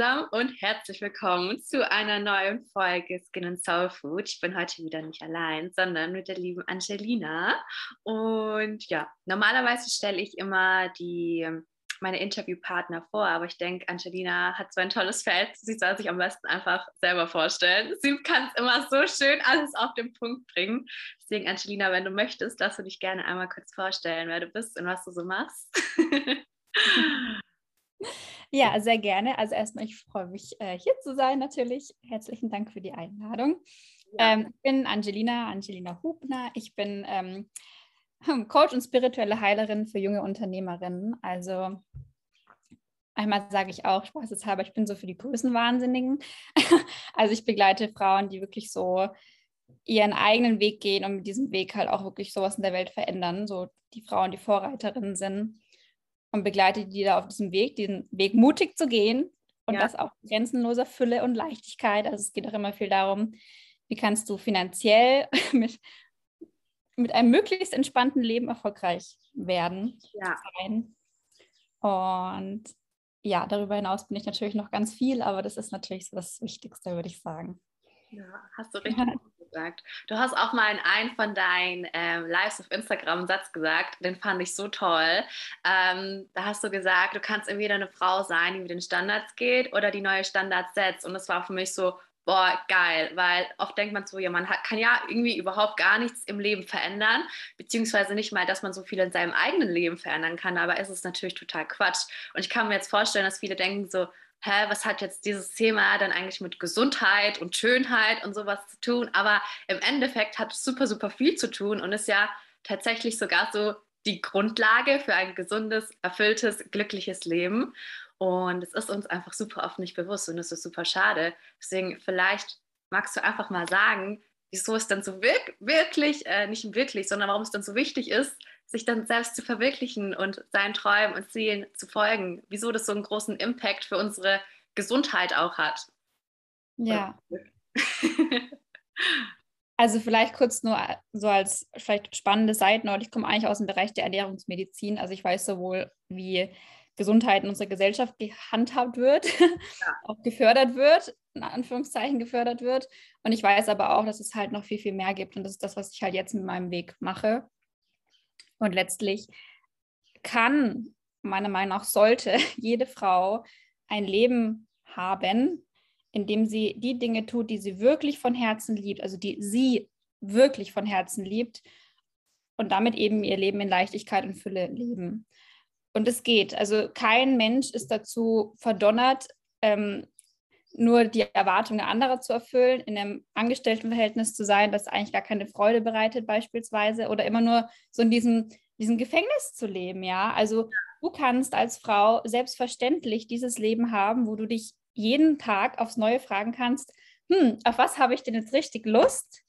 zusammen und herzlich willkommen zu einer neuen Folge Skin and Soul Food. Ich bin heute wieder nicht allein, sondern mit der lieben Angelina. Und ja, normalerweise stelle ich immer die meine Interviewpartner vor, aber ich denke, Angelina hat so ein tolles Feld, sie soll sich am besten einfach selber vorstellen. Sie kann es immer so schön alles auf den Punkt bringen. Deswegen, Angelina, wenn du möchtest, darfst du dich gerne einmal kurz vorstellen, wer du bist und was du so machst. Ja, sehr gerne. Also erstmal, ich freue mich, äh, hier zu sein natürlich. Herzlichen Dank für die Einladung. Ja. Ähm, ich bin Angelina, Angelina Hubner. Ich bin ähm, Coach und spirituelle Heilerin für junge Unternehmerinnen. Also einmal sage ich auch, spaßeshalber, ich bin so für die Größenwahnsinnigen. also ich begleite Frauen, die wirklich so ihren eigenen Weg gehen und mit diesem Weg halt auch wirklich sowas in der Welt verändern. So die Frauen, die Vorreiterinnen sind und begleite die da auf diesem Weg, diesen Weg mutig zu gehen und ja. das auch grenzenloser Fülle und Leichtigkeit. Also es geht auch immer viel darum, wie kannst du finanziell mit, mit einem möglichst entspannten Leben erfolgreich werden. Ja. Sein. Und ja, darüber hinaus bin ich natürlich noch ganz viel, aber das ist natürlich so das Wichtigste, würde ich sagen. Ja, hast du richtig gesagt. Du hast auch mal in einem von deinen ähm, Lives auf Instagram einen Satz gesagt, den fand ich so toll. Ähm, da hast du gesagt, du kannst entweder eine Frau sein, die mit den Standards geht oder die neue Standards setzt. Und das war für mich so, boah, geil, weil oft denkt man so, ja, man hat, kann ja irgendwie überhaupt gar nichts im Leben verändern, beziehungsweise nicht mal, dass man so viel in seinem eigenen Leben verändern kann, aber es ist natürlich total Quatsch. Und ich kann mir jetzt vorstellen, dass viele denken so, hä, was hat jetzt dieses Thema dann eigentlich mit Gesundheit und Schönheit und sowas zu tun? Aber im Endeffekt hat es super, super viel zu tun und ist ja tatsächlich sogar so die Grundlage für ein gesundes, erfülltes, glückliches Leben. Und es ist uns einfach super oft nicht bewusst und es ist super schade. Deswegen vielleicht magst du einfach mal sagen, wieso es dann so wirk wirklich, äh, nicht wirklich, sondern warum es dann so wichtig ist, sich dann selbst zu verwirklichen und seinen Träumen und Zielen zu folgen. Wieso das so einen großen Impact für unsere Gesundheit auch hat. Ja. Also vielleicht kurz nur so als vielleicht spannende Seitenort. Ich komme eigentlich aus dem Bereich der Ernährungsmedizin. Also ich weiß sowohl, wie Gesundheit in unserer Gesellschaft gehandhabt wird, ja. auch gefördert wird, in Anführungszeichen gefördert wird. Und ich weiß aber auch, dass es halt noch viel, viel mehr gibt. Und das ist das, was ich halt jetzt mit meinem Weg mache. Und letztlich kann, meiner Meinung nach, sollte jede Frau ein Leben haben, in dem sie die Dinge tut, die sie wirklich von Herzen liebt, also die sie wirklich von Herzen liebt und damit eben ihr Leben in Leichtigkeit und Fülle leben. Und es geht. Also kein Mensch ist dazu verdonnert, ähm, nur die Erwartungen anderer zu erfüllen, in einem Angestelltenverhältnis zu sein, das eigentlich gar keine Freude bereitet beispielsweise oder immer nur so in diesem, diesem Gefängnis zu leben, ja. Also du kannst als Frau selbstverständlich dieses Leben haben, wo du dich jeden Tag aufs Neue fragen kannst, hm, auf was habe ich denn jetzt richtig Lust,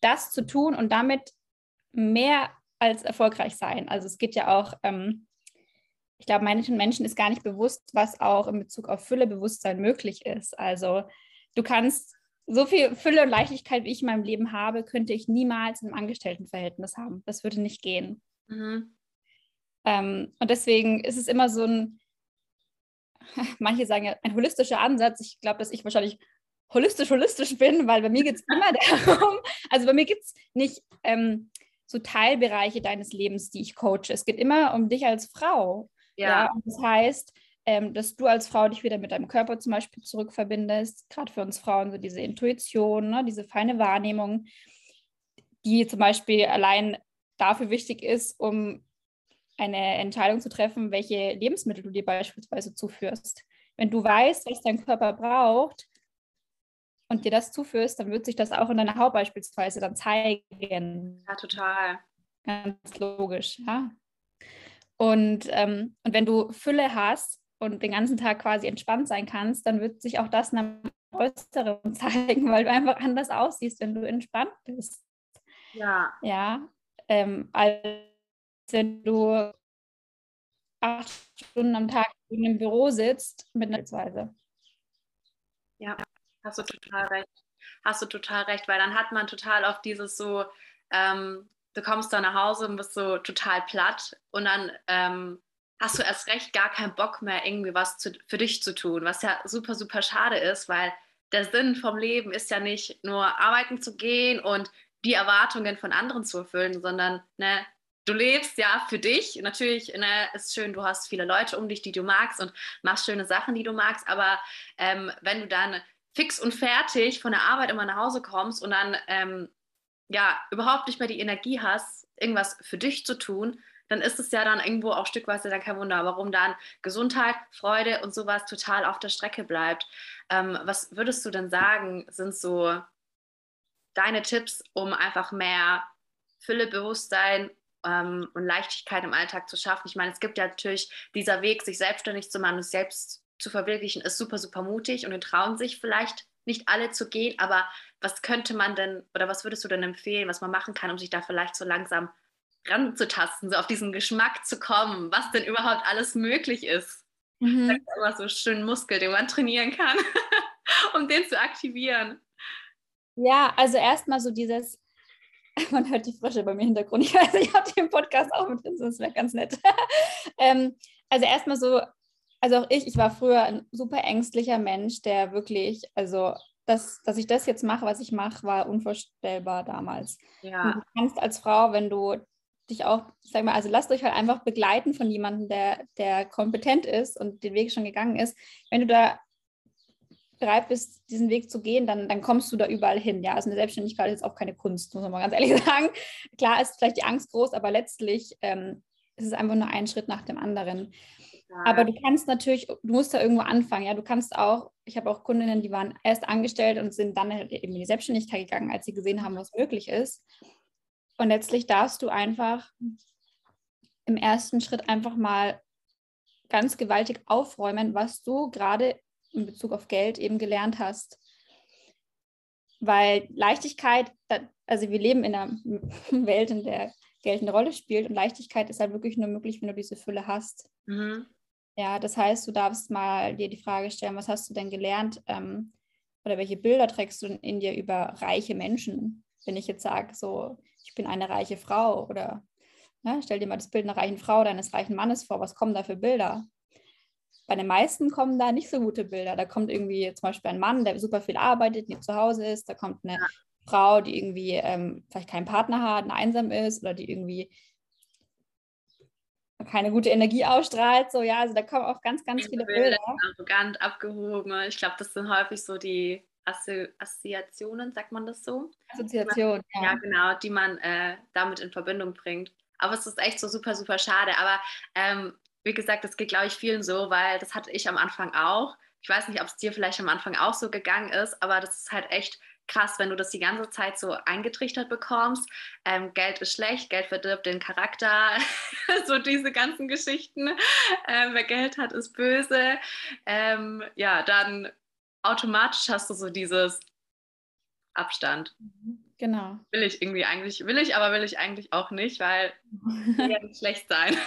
das zu tun und damit mehr als erfolgreich sein. Also es geht ja auch ähm, ich glaube, manchen Menschen ist gar nicht bewusst, was auch in Bezug auf Füllebewusstsein möglich ist. Also du kannst so viel Fülle und Leichtigkeit, wie ich in meinem Leben habe, könnte ich niemals in einem Angestelltenverhältnis haben. Das würde nicht gehen. Mhm. Ähm, und deswegen ist es immer so ein, manche sagen ja, ein holistischer Ansatz. Ich glaube, dass ich wahrscheinlich holistisch, holistisch bin, weil bei mir geht es immer darum, also bei mir gibt es nicht ähm, so Teilbereiche deines Lebens, die ich coache. Es geht immer um dich als Frau. Ja. ja das heißt, ähm, dass du als Frau dich wieder mit deinem Körper zum Beispiel zurückverbindest, gerade für uns Frauen, so diese Intuition, ne, diese feine Wahrnehmung, die zum Beispiel allein dafür wichtig ist, um eine Entscheidung zu treffen, welche Lebensmittel du dir beispielsweise zuführst. Wenn du weißt, was dein Körper braucht und dir das zuführst, dann wird sich das auch in deiner Haut beispielsweise dann zeigen. Ja, total. Ganz logisch, ja. Und, ähm, und wenn du Fülle hast und den ganzen Tag quasi entspannt sein kannst, dann wird sich auch das einem Äußeren zeigen, weil du einfach anders aussiehst, wenn du entspannt bist. Ja. Ja. Ähm, als wenn du acht Stunden am Tag in einem Büro sitzt, mit einer Weise. Ja, hast du total recht. Hast du total recht, weil dann hat man total auf dieses so, ähm, du kommst dann nach Hause und bist so total platt und dann ähm, hast du erst recht gar keinen Bock mehr, irgendwie was zu, für dich zu tun, was ja super, super schade ist, weil der Sinn vom Leben ist ja nicht nur arbeiten zu gehen und die Erwartungen von anderen zu erfüllen, sondern ne, du lebst ja für dich. Natürlich ne, ist schön, du hast viele Leute um dich, die du magst und machst schöne Sachen, die du magst, aber ähm, wenn du dann fix und fertig von der Arbeit immer nach Hause kommst und dann ähm, ja überhaupt nicht mehr die Energie hast, irgendwas für dich zu tun, dann ist es ja dann irgendwo auch stückweise dann kein Wunder, warum dann Gesundheit, Freude und sowas total auf der Strecke bleibt. Ähm, was würdest du denn sagen, sind so deine Tipps, um einfach mehr Fülle, Bewusstsein ähm, und Leichtigkeit im Alltag zu schaffen? Ich meine, es gibt ja natürlich dieser Weg, sich selbstständig zu machen und selbst zu verwirklichen, ist super, super mutig und den trauen sich vielleicht nicht alle zu gehen, aber was könnte man denn oder was würdest du denn empfehlen, was man machen kann, um sich da vielleicht so langsam ranzutasten, so auf diesen Geschmack zu kommen, was denn überhaupt alles möglich ist. Mhm. Das ist immer so schön Muskel, den man trainieren kann, um den zu aktivieren. Ja, also erstmal so dieses, man hört die Frösche bei mir im Hintergrund. Ich weiß, ich habe den Podcast auch mit drin, das wäre ganz nett. ähm, also erstmal so, also auch ich, ich war früher ein super ängstlicher Mensch, der wirklich, also dass, dass ich das jetzt mache, was ich mache, war unvorstellbar damals. Ja. du kannst als Frau, wenn du dich auch, sag mal, also lasst euch halt einfach begleiten von jemandem, der, der kompetent ist und den Weg schon gegangen ist. Wenn du da bereit bist, diesen Weg zu gehen, dann, dann kommst du da überall hin. Ja, also eine Selbstständigkeit ist auch keine Kunst, muss man mal ganz ehrlich sagen. Klar ist vielleicht die Angst groß, aber letztlich ähm, ist es einfach nur ein Schritt nach dem anderen. Aber du kannst natürlich, du musst da irgendwo anfangen. Ja, du kannst auch, ich habe auch Kundinnen, die waren erst angestellt und sind dann eben in die Selbstständigkeit gegangen, als sie gesehen haben, was möglich ist. Und letztlich darfst du einfach im ersten Schritt einfach mal ganz gewaltig aufräumen, was du gerade in Bezug auf Geld eben gelernt hast. Weil Leichtigkeit, also wir leben in einer Welt, in der Geld eine Rolle spielt und Leichtigkeit ist halt wirklich nur möglich, wenn du diese Fülle hast. Mhm. Ja, das heißt, du darfst mal dir die Frage stellen, was hast du denn gelernt ähm, oder welche Bilder trägst du in dir über reiche Menschen? Wenn ich jetzt sage, so, ich bin eine reiche Frau oder ne, stell dir mal das Bild einer reichen Frau oder eines reichen Mannes vor, was kommen da für Bilder? Bei den meisten kommen da nicht so gute Bilder. Da kommt irgendwie zum Beispiel ein Mann, der super viel arbeitet, nie zu Hause ist. Da kommt eine. Frau, die irgendwie ähm, vielleicht keinen Partner hat, einsam ist oder die irgendwie keine gute Energie ausstrahlt. So, ja, also da kommen auch ganz, ganz viele Bilder. Arrogant, abgehoben. Ich glaube, das sind häufig so die Assoziationen, sagt man das so? Assoziationen, ja. Ja, genau, die man äh, damit in Verbindung bringt. Aber es ist echt so super, super schade. Aber ähm, wie gesagt, das geht, glaube ich, vielen so, weil das hatte ich am Anfang auch. Ich weiß nicht, ob es dir vielleicht am Anfang auch so gegangen ist, aber das ist halt echt krass, wenn du das die ganze Zeit so eingetrichtert bekommst. Ähm, Geld ist schlecht, Geld verdirbt den Charakter, so diese ganzen Geschichten. Ähm, wer Geld hat, ist böse. Ähm, ja, dann automatisch hast du so dieses Abstand. Genau. Will ich irgendwie eigentlich, will ich, aber will ich eigentlich auch nicht, weil ja nicht schlecht sein.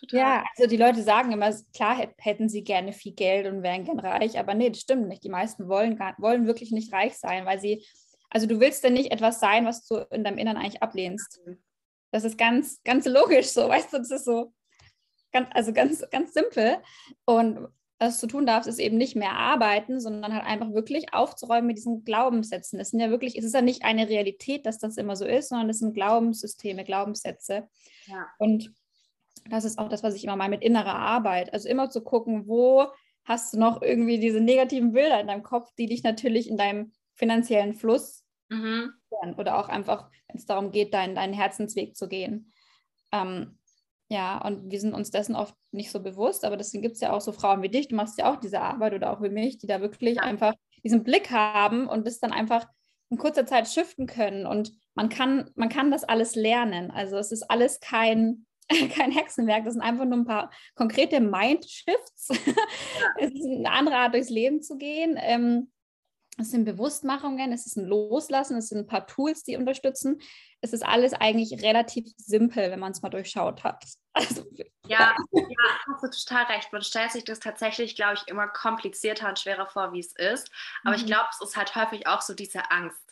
Total. Ja, also die Leute sagen immer, klar hätten sie gerne viel Geld und wären gern reich, aber nee, das stimmt nicht. Die meisten wollen, gar, wollen wirklich nicht reich sein, weil sie, also du willst denn nicht etwas sein, was du in deinem Innern eigentlich ablehnst. Mhm. Das ist ganz, ganz logisch so, weißt du, das ist so, ganz, also ganz, ganz simpel. Und was du tun darfst, ist eben nicht mehr arbeiten, sondern halt einfach wirklich aufzuräumen mit diesen Glaubenssätzen. Es sind ja wirklich, es ist ja nicht eine Realität, dass das immer so ist, sondern es sind Glaubenssysteme, Glaubenssätze. Ja. Und das ist auch das, was ich immer meine mit innerer Arbeit. Also immer zu gucken, wo hast du noch irgendwie diese negativen Bilder in deinem Kopf, die dich natürlich in deinem finanziellen Fluss mhm. oder auch einfach, wenn es darum geht, deinen, deinen Herzensweg zu gehen. Ähm, ja, und wir sind uns dessen oft nicht so bewusst, aber deswegen gibt es ja auch so Frauen wie dich, du machst ja auch diese Arbeit oder auch wie mich, die da wirklich ja. einfach diesen Blick haben und das dann einfach in kurzer Zeit shiften können. Und man kann, man kann das alles lernen. Also es ist alles kein, kein Hexenwerk, das sind einfach nur ein paar konkrete Mind-Shifts. Es ist eine andere Art, durchs Leben zu gehen. Ähm, es sind Bewusstmachungen, es ist ein Loslassen, es sind ein paar Tools, die unterstützen. Es ist alles eigentlich relativ simpel, wenn man es mal durchschaut hat. Also, ja, ja, hast du total recht. Man stellt sich das tatsächlich, glaube ich, immer komplizierter und schwerer vor, wie es ist. Aber mhm. ich glaube, es ist halt häufig auch so diese Angst.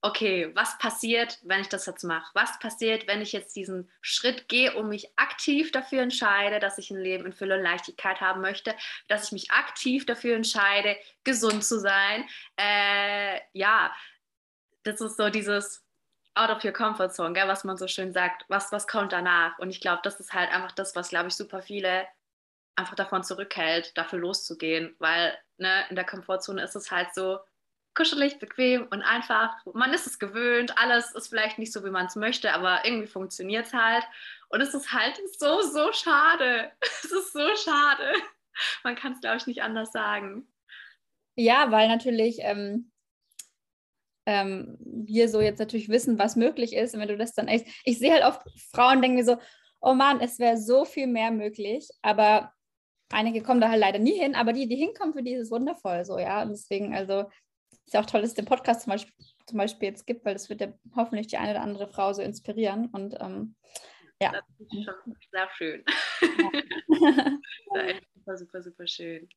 Okay, was passiert, wenn ich das jetzt mache? Was passiert, wenn ich jetzt diesen Schritt gehe und mich aktiv dafür entscheide, dass ich ein Leben in Fülle und Leichtigkeit haben möchte, dass ich mich aktiv dafür entscheide, gesund zu sein? Äh, ja, das ist so dieses out of your comfort zone, gell, was man so schön sagt. Was, was kommt danach? Und ich glaube, das ist halt einfach das, was, glaube ich, super viele einfach davon zurückhält, dafür loszugehen, weil ne, in der Komfortzone ist es halt so, kuschelig, bequem und einfach. Man ist es gewöhnt, alles ist vielleicht nicht so, wie man es möchte, aber irgendwie funktioniert es halt. Und es ist halt so, so schade. Es ist so schade. Man kann es, glaube ich, nicht anders sagen. Ja, weil natürlich ähm, ähm, wir so jetzt natürlich wissen, was möglich ist. Und wenn du das dann echt, ich sehe halt oft Frauen denken mir so, oh Mann, es wäre so viel mehr möglich, aber einige kommen da halt leider nie hin, aber die, die hinkommen, für die ist es wundervoll so, ja. Und deswegen, also ist ja auch toll, dass es den Podcast zum Beispiel, zum Beispiel jetzt gibt, weil das wird ja hoffentlich die eine oder andere Frau so inspirieren. Und ähm, ja. Das ist schon sehr schön. Ja. super, super, super schön.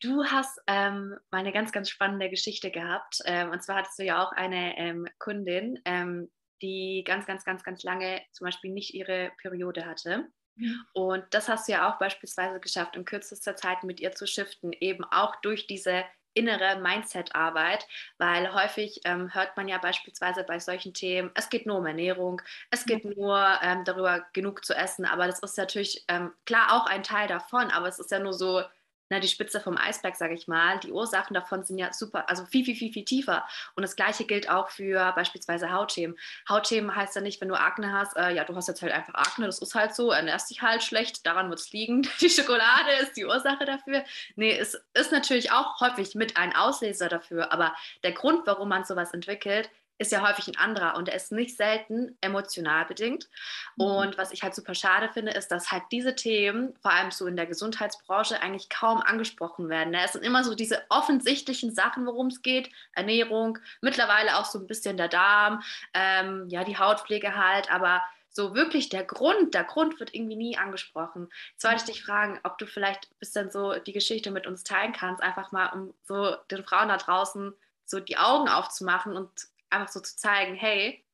Du hast ähm, mal eine ganz, ganz spannende Geschichte gehabt. Ähm, und zwar hattest du ja auch eine ähm, Kundin, ähm, die ganz, ganz, ganz, ganz lange zum Beispiel nicht ihre Periode hatte. Mhm. Und das hast du ja auch beispielsweise geschafft, in kürzester Zeit mit ihr zu shiften, eben auch durch diese innere Mindset-Arbeit, weil häufig ähm, hört man ja beispielsweise bei solchen Themen, es geht nur um Ernährung, es geht nur ähm, darüber, genug zu essen, aber das ist natürlich ähm, klar auch ein Teil davon, aber es ist ja nur so na, die Spitze vom Eisberg, sage ich mal. Die Ursachen davon sind ja super, also viel, viel, viel, viel tiefer. Und das Gleiche gilt auch für beispielsweise Hautthemen. Hautthemen heißt ja nicht, wenn du Akne hast, äh, ja, du hast jetzt halt einfach Akne, das ist halt so, ernährst dich halt schlecht, daran wird es liegen. Die Schokolade ist die Ursache dafür. Nee, es ist natürlich auch häufig mit ein Auslöser dafür, aber der Grund, warum man sowas entwickelt, ist ja häufig ein anderer und er ist nicht selten emotional bedingt. Mhm. Und was ich halt super schade finde, ist, dass halt diese Themen, vor allem so in der Gesundheitsbranche, eigentlich kaum angesprochen werden. Es sind immer so diese offensichtlichen Sachen, worum es geht. Ernährung, mittlerweile auch so ein bisschen der Darm, ähm, ja, die Hautpflege halt, aber so wirklich der Grund, der Grund wird irgendwie nie angesprochen. Jetzt wollte ich dich fragen, ob du vielleicht ein bisschen so die Geschichte mit uns teilen kannst, einfach mal, um so den Frauen da draußen so die Augen aufzumachen und einfach so zu zeigen, hey,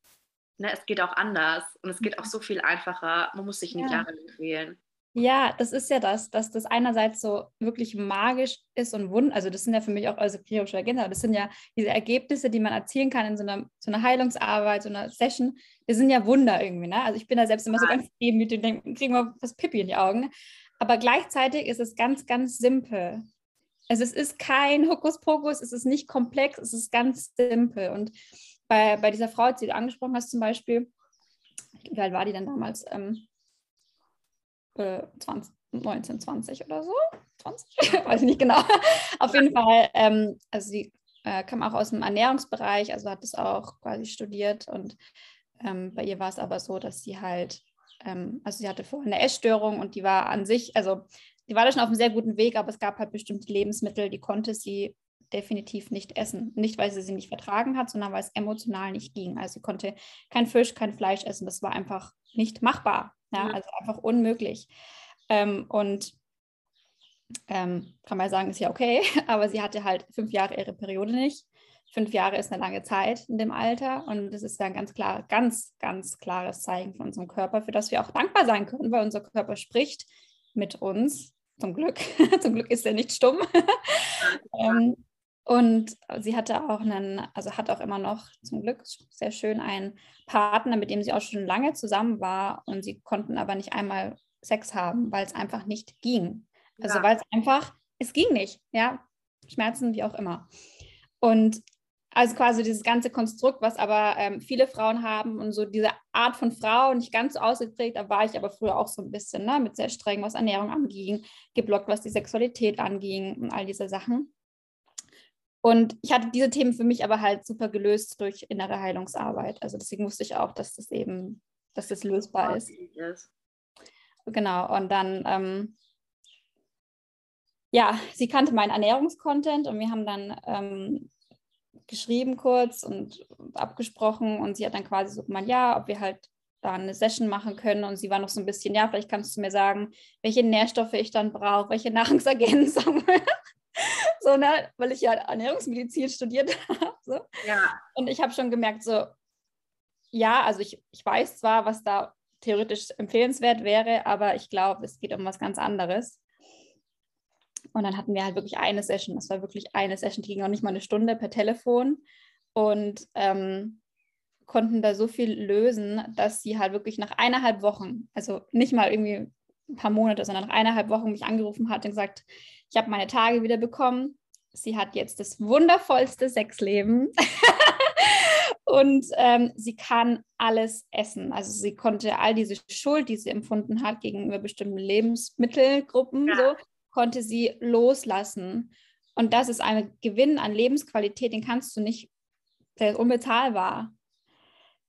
ne, es geht auch anders und es geht auch so viel einfacher. Man muss sich nicht ja. lange quälen. Ja, das ist ja das, dass das einerseits so wirklich magisch ist und wund, also das sind ja für mich auch kriegerische Agenda, das sind ja diese Ergebnisse, die man erzielen kann in so einer, so einer Heilungsarbeit, so einer Session, die sind ja Wunder irgendwie, ne? Also ich bin da selbst immer so ganz demütig und denke, kriegen wir was Pipi in die Augen. Aber gleichzeitig ist es ganz, ganz simpel. Also es ist kein Hokuspokus, es ist nicht komplex, es ist ganz simpel. Und bei, bei dieser Frau, die du angesprochen hast, zum Beispiel, wie alt war die denn damals? Ähm, äh, 20, 19, 20 oder so? 20? Weiß ich nicht genau. Auf jeden Fall, ähm, also sie äh, kam auch aus dem Ernährungsbereich, also hat es auch quasi studiert und ähm, bei ihr war es aber so, dass sie halt, ähm, also sie hatte vorher eine Essstörung und die war an sich, also sie war da schon auf einem sehr guten Weg, aber es gab halt bestimmte Lebensmittel, die konnte sie definitiv nicht essen. Nicht, weil sie sie nicht vertragen hat, sondern weil es emotional nicht ging. Also sie konnte kein Fisch, kein Fleisch essen. Das war einfach nicht machbar. Ja? ja. Also einfach unmöglich. Ähm, und ähm, kann man sagen, ist ja okay, aber sie hatte halt fünf Jahre ihre Periode nicht. Fünf Jahre ist eine lange Zeit in dem Alter und das ist ja ein ganz klar, ganz, ganz klares Zeichen von unserem Körper, für das wir auch dankbar sein können, weil unser Körper spricht mit uns. Zum Glück. Zum Glück ist er nicht stumm. ähm, und sie hatte auch einen, also hat auch immer noch zum Glück sehr schön einen Partner, mit dem sie auch schon lange zusammen war und sie konnten aber nicht einmal Sex haben, weil es einfach nicht ging. Also ja. weil es einfach, es ging nicht, ja, Schmerzen wie auch immer. Und also quasi dieses ganze Konstrukt, was aber ähm, viele Frauen haben und so diese Art von Frau nicht ganz so ausgeprägt, da war ich aber früher auch so ein bisschen, ne, mit sehr streng, was Ernährung anging, geblockt, was die Sexualität anging und all diese Sachen. Und ich hatte diese Themen für mich aber halt super gelöst durch innere Heilungsarbeit. Also deswegen wusste ich auch, dass das eben, dass das lösbar ist. Genau, und dann, ähm, ja, sie kannte meinen Ernährungskontent und wir haben dann ähm, geschrieben kurz und abgesprochen und sie hat dann quasi so gemeint, ja, ob wir halt da eine Session machen können und sie war noch so ein bisschen, ja, vielleicht kannst du mir sagen, welche Nährstoffe ich dann brauche, welche Nahrungsergänzungen so, ne? weil ich ja Ernährungsmedizin studiert habe. So. Ja. Und ich habe schon gemerkt, so, ja, also ich, ich weiß zwar, was da theoretisch empfehlenswert wäre, aber ich glaube, es geht um was ganz anderes. Und dann hatten wir halt wirklich eine Session. Das war wirklich eine Session, die ging auch nicht mal eine Stunde per Telefon. Und ähm, konnten da so viel lösen, dass sie halt wirklich nach eineinhalb Wochen, also nicht mal irgendwie ein paar Monate, sondern nach eineinhalb Wochen mich angerufen hat und gesagt, ich habe meine Tage wieder bekommen. Sie hat jetzt das wundervollste Sexleben. und ähm, sie kann alles essen. Also sie konnte all diese Schuld, die sie empfunden hat gegenüber bestimmten Lebensmittelgruppen, ja. so, konnte sie loslassen. Und das ist ein Gewinn an Lebensqualität, den kannst du nicht, der ist unbezahlbar.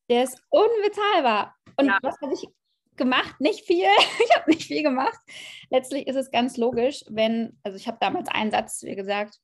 Der ist unbezahlbar. Und ja. was habe ich gemacht? Nicht viel. ich habe nicht viel gemacht. Letztlich ist es ganz logisch, wenn, also ich habe damals einen Satz zu ihr gesagt,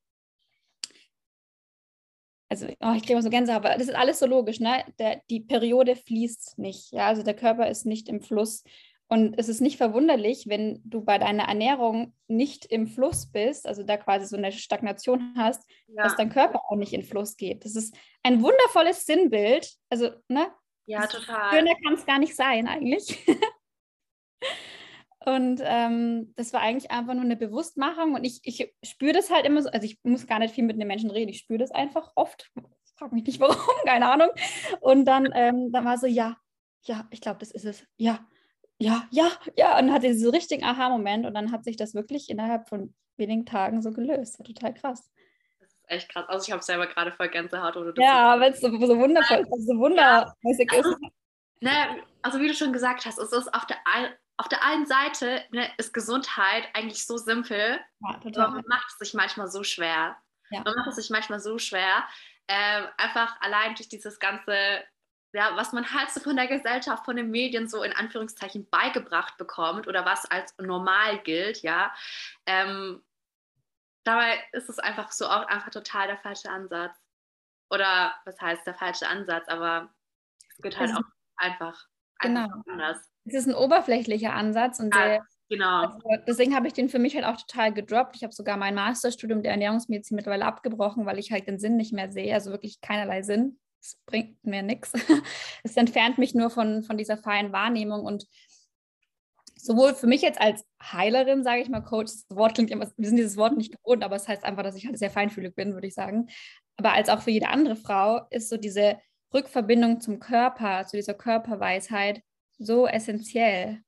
also oh, ich kriege mal so Gänsehaut, aber das ist alles so logisch, ne? Der, die Periode fließt nicht, ja, also der Körper ist nicht im Fluss. Und es ist nicht verwunderlich, wenn du bei deiner Ernährung nicht im Fluss bist, also da quasi so eine Stagnation hast, ja. dass dein Körper auch nicht in Fluss geht. Das ist ein wundervolles Sinnbild. Also, ne? Ja, total. Schöner kann es gar nicht sein, eigentlich. und ähm, das war eigentlich einfach nur eine Bewusstmachung. Und ich, ich spüre das halt immer so, also ich muss gar nicht viel mit den Menschen reden, ich spüre das einfach oft. Ich frage mich nicht warum, keine Ahnung. Und dann, ähm, dann war so, ja, ja, ich glaube, das ist es. Ja ja, ja, ja. Und dann hatte sie so richtigen Aha-Moment und dann hat sich das wirklich innerhalb von wenigen Tagen so gelöst. War total krass. Das ist echt krass. Also ich habe selber gerade voll Gänsehaut. Oder ja, weil es so, so wundervoll ist, so wundermäßig ja. ist. Ne, also wie du schon gesagt hast, es ist auf der, auf der einen Seite ne, ist Gesundheit eigentlich so simpel, ja, total. aber man macht es sich manchmal so schwer. Ja. Man macht es sich manchmal so schwer, äh, einfach allein durch dieses ganze ja, was man halt so von der Gesellschaft, von den Medien so in Anführungszeichen beigebracht bekommt oder was als normal gilt, ja. Ähm, dabei ist es einfach so auch einfach total der falsche Ansatz. Oder was heißt der falsche Ansatz, aber es geht halt auch einfach, genau. anders. Es ist ein oberflächlicher Ansatz und ja, der, genau. Also deswegen habe ich den für mich halt auch total gedroppt. Ich habe sogar mein Masterstudium der Ernährungsmedizin mittlerweile abgebrochen, weil ich halt den Sinn nicht mehr sehe, also wirklich keinerlei Sinn es bringt mir nichts. Es entfernt mich nur von, von dieser feinen Wahrnehmung und sowohl für mich jetzt als Heilerin, sage ich mal, Coach, das Wort klingt immer, wir sind dieses Wort nicht gewohnt, aber es heißt einfach, dass ich halt sehr feinfühlig bin, würde ich sagen. Aber als auch für jede andere Frau ist so diese Rückverbindung zum Körper, zu dieser Körperweisheit so essentiell.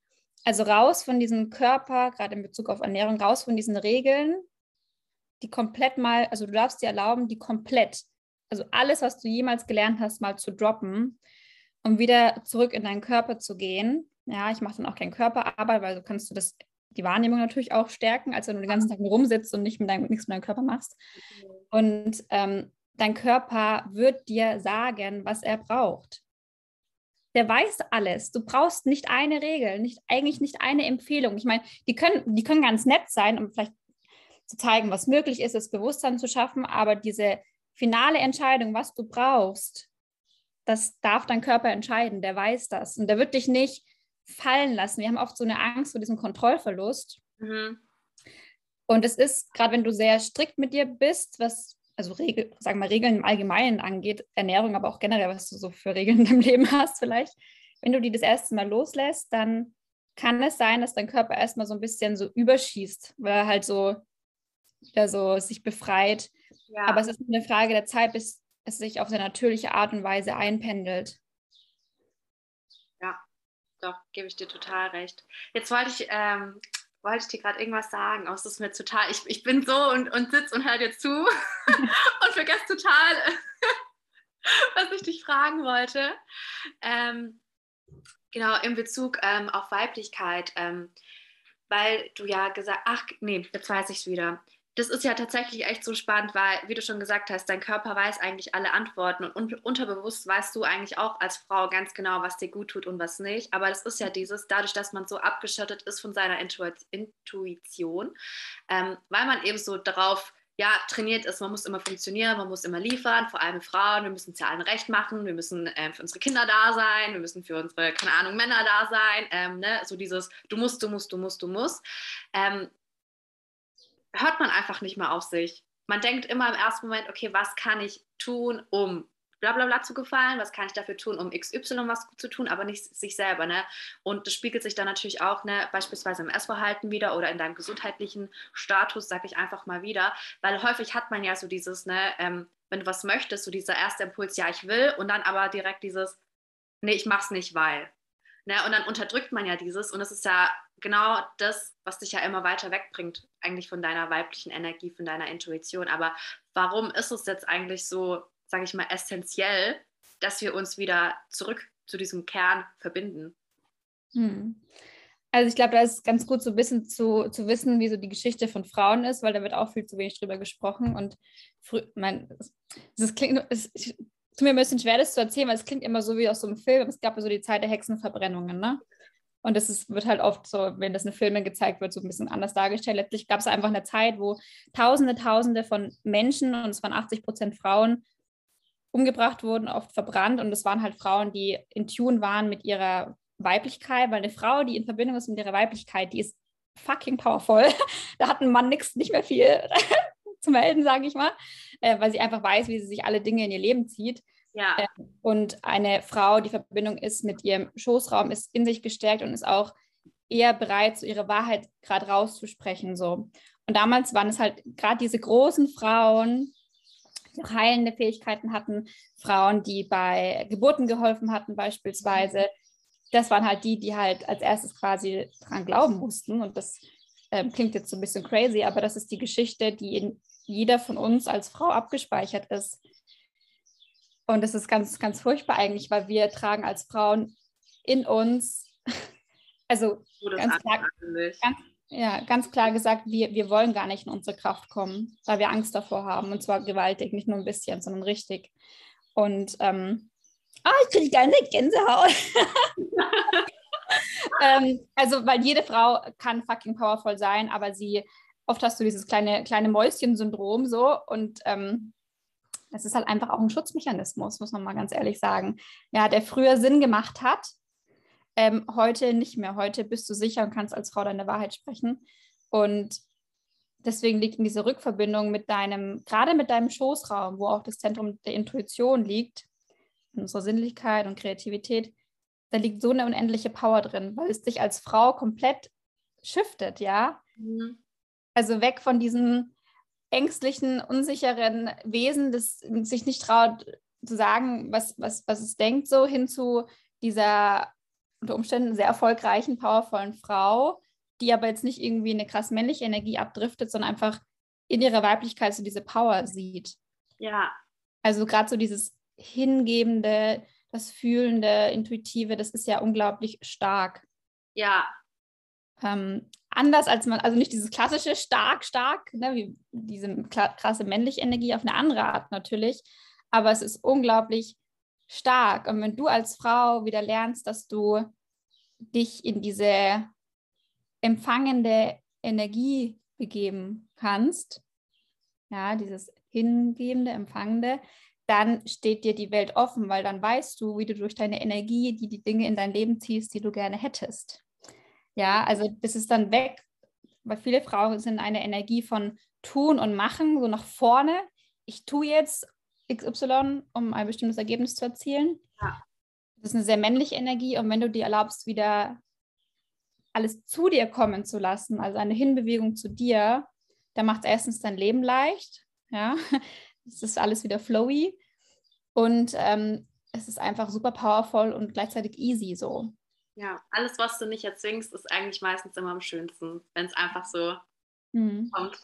Also raus von diesem Körper, gerade in Bezug auf Ernährung, raus von diesen Regeln, die komplett mal, also du darfst dir erlauben, die komplett also alles, was du jemals gelernt hast, mal zu droppen, um wieder zurück in deinen Körper zu gehen. Ja, ich mache dann auch kein Körperarbeit, weil so kannst du das, die Wahrnehmung natürlich auch stärken, als wenn du den ganzen Tag nur rumsitzt und nicht mit deinem, nichts mit deinem Körper machst. Und ähm, dein Körper wird dir sagen, was er braucht. Der weiß alles. Du brauchst nicht eine Regel, nicht, eigentlich nicht eine Empfehlung. Ich meine, die können, die können ganz nett sein, um vielleicht zu zeigen, was möglich ist, das Bewusstsein zu schaffen, aber diese finale Entscheidung, was du brauchst, das darf dein Körper entscheiden, der weiß das. Und der wird dich nicht fallen lassen. Wir haben oft so eine Angst vor diesem Kontrollverlust. Mhm. Und es ist, gerade wenn du sehr strikt mit dir bist, was, also Regel, sagen wir Regeln im Allgemeinen angeht, Ernährung, aber auch generell, was du so für Regeln in deinem Leben hast, vielleicht, wenn du die das erste Mal loslässt, dann kann es sein, dass dein Körper erstmal so ein bisschen so überschießt, weil er halt so wieder so sich befreit ja. Aber es ist eine Frage der Zeit, bis es sich auf eine natürliche Art und Weise einpendelt. Ja, doch, gebe ich dir total recht. Jetzt wollte ich, ähm, wollte ich dir gerade irgendwas sagen, aber es ist mir total, ich, ich bin so und, und sitze und höre dir zu und vergesse total, was ich dich fragen wollte. Ähm, genau, in Bezug ähm, auf Weiblichkeit, ähm, weil du ja gesagt, ach nee, jetzt weiß ich es wieder das ist ja tatsächlich echt so spannend, weil, wie du schon gesagt hast, dein Körper weiß eigentlich alle Antworten und unterbewusst weißt du eigentlich auch als Frau ganz genau, was dir gut tut und was nicht. Aber das ist ja dieses, dadurch, dass man so abgeschottet ist von seiner Intuition, ähm, weil man eben so darauf ja, trainiert ist, man muss immer funktionieren, man muss immer liefern, vor allem Frauen, wir müssen allen recht machen, wir müssen ähm, für unsere Kinder da sein, wir müssen für unsere, keine Ahnung, Männer da sein, ähm, ne? so dieses, du musst, du musst, du musst, du musst. Ähm, hört man einfach nicht mehr auf sich. man denkt immer im ersten Moment, okay, was kann ich tun, um bla bla bla zu gefallen, was kann ich dafür tun, um XY was zu tun, aber nicht sich selber. Ne? Und das spiegelt sich dann natürlich auch ne, beispielsweise im Essverhalten wieder oder in deinem gesundheitlichen Status, sage ich einfach mal wieder, weil häufig hat man ja so dieses, ne, ähm, wenn du was möchtest, so dieser erste Impuls, ja, ich will, und dann aber direkt dieses, nee, ich mach's nicht, weil. Ne? Und dann unterdrückt man ja dieses und das ist ja genau das, was dich ja immer weiter wegbringt, eigentlich von deiner weiblichen Energie, von deiner Intuition. Aber warum ist es jetzt eigentlich so sage ich mal, essentiell, dass wir uns wieder zurück zu diesem Kern verbinden. Hm. Also ich glaube, da ist ganz gut so ein zu, zu wissen, wie so die Geschichte von Frauen ist, weil da wird auch viel zu wenig drüber gesprochen. Und früh, mein, es, klingt, es, es tut mir ein bisschen schwer, das zu erzählen, weil es klingt immer so wie aus so einem Film. Es gab ja so die Zeit der Hexenverbrennungen, ne? Und das ist, wird halt oft so, wenn das in Filmen gezeigt wird, so ein bisschen anders dargestellt. Letztlich gab es einfach eine Zeit, wo Tausende, Tausende von Menschen, und es waren 80 Prozent Frauen, umgebracht wurden, oft verbrannt. Und es waren halt Frauen, die in Tune waren mit ihrer Weiblichkeit, weil eine Frau, die in Verbindung ist mit ihrer Weiblichkeit, die ist fucking powerful. da hat ein Mann nichts, nicht mehr viel zu melden, sage ich mal, äh, weil sie einfach weiß, wie sie sich alle Dinge in ihr Leben zieht. Ja. Äh, und eine Frau, die Verbindung ist mit ihrem Schoßraum, ist in sich gestärkt und ist auch eher bereit, so ihre Wahrheit gerade rauszusprechen. So. Und damals waren es halt gerade diese großen Frauen, die auch heilende Fähigkeiten hatten, Frauen, die bei Geburten geholfen hatten beispielsweise. Das waren halt die, die halt als erstes quasi dran glauben mussten. Und das ähm, klingt jetzt so ein bisschen crazy, aber das ist die Geschichte, die in jeder von uns als Frau abgespeichert ist. Und das ist ganz, ganz furchtbar eigentlich, weil wir tragen als Frauen in uns, also ganz klar, ganz, ja, ganz klar gesagt, wir, wir wollen gar nicht in unsere Kraft kommen, weil wir Angst davor haben. Und zwar gewaltig, nicht nur ein bisschen, sondern richtig. Und ähm, ah, ich kriege eine Gänsehaut. ähm, also, weil jede Frau kann fucking powerful sein, aber sie, oft hast du dieses kleine, kleine Mäuschen-Syndrom so und ähm, das ist halt einfach auch ein Schutzmechanismus, muss man mal ganz ehrlich sagen. Ja, der früher Sinn gemacht hat, ähm, heute nicht mehr. Heute bist du sicher und kannst als Frau deine Wahrheit sprechen. Und deswegen liegt in dieser Rückverbindung mit deinem, gerade mit deinem Schoßraum, wo auch das Zentrum der Intuition liegt, unsere Sinnlichkeit und Kreativität, da liegt so eine unendliche Power drin, weil es dich als Frau komplett shiftet, ja. Mhm. Also weg von diesem ängstlichen, unsicheren Wesen, das sich nicht traut zu sagen, was, was, was es denkt, so hin zu dieser unter Umständen sehr erfolgreichen, powervollen Frau, die aber jetzt nicht irgendwie eine krass männliche Energie abdriftet, sondern einfach in ihrer Weiblichkeit so diese Power sieht. Ja. Also gerade so dieses Hingebende, das Fühlende, Intuitive, das ist ja unglaublich stark. Ja. Ähm, anders als man, also nicht dieses klassische stark, stark, ne, wie diese krasse männliche Energie auf eine andere Art natürlich, aber es ist unglaublich stark. Und wenn du als Frau wieder lernst, dass du dich in diese empfangende Energie begeben kannst, ja, dieses hingebende, empfangende, dann steht dir die Welt offen, weil dann weißt du, wie du durch deine Energie die, die Dinge in dein Leben ziehst, die du gerne hättest. Ja, also das ist dann weg, weil viele Frauen sind eine Energie von tun und machen, so nach vorne. Ich tue jetzt XY, um ein bestimmtes Ergebnis zu erzielen. Ja. Das ist eine sehr männliche Energie und wenn du dir erlaubst, wieder alles zu dir kommen zu lassen, also eine Hinbewegung zu dir, dann macht es erstens dein Leben leicht, ja, es ist alles wieder flowy und ähm, es ist einfach super powerful und gleichzeitig easy so. Ja, alles, was du nicht erzwingst, ist eigentlich meistens immer am schönsten, wenn es einfach so mhm. kommt.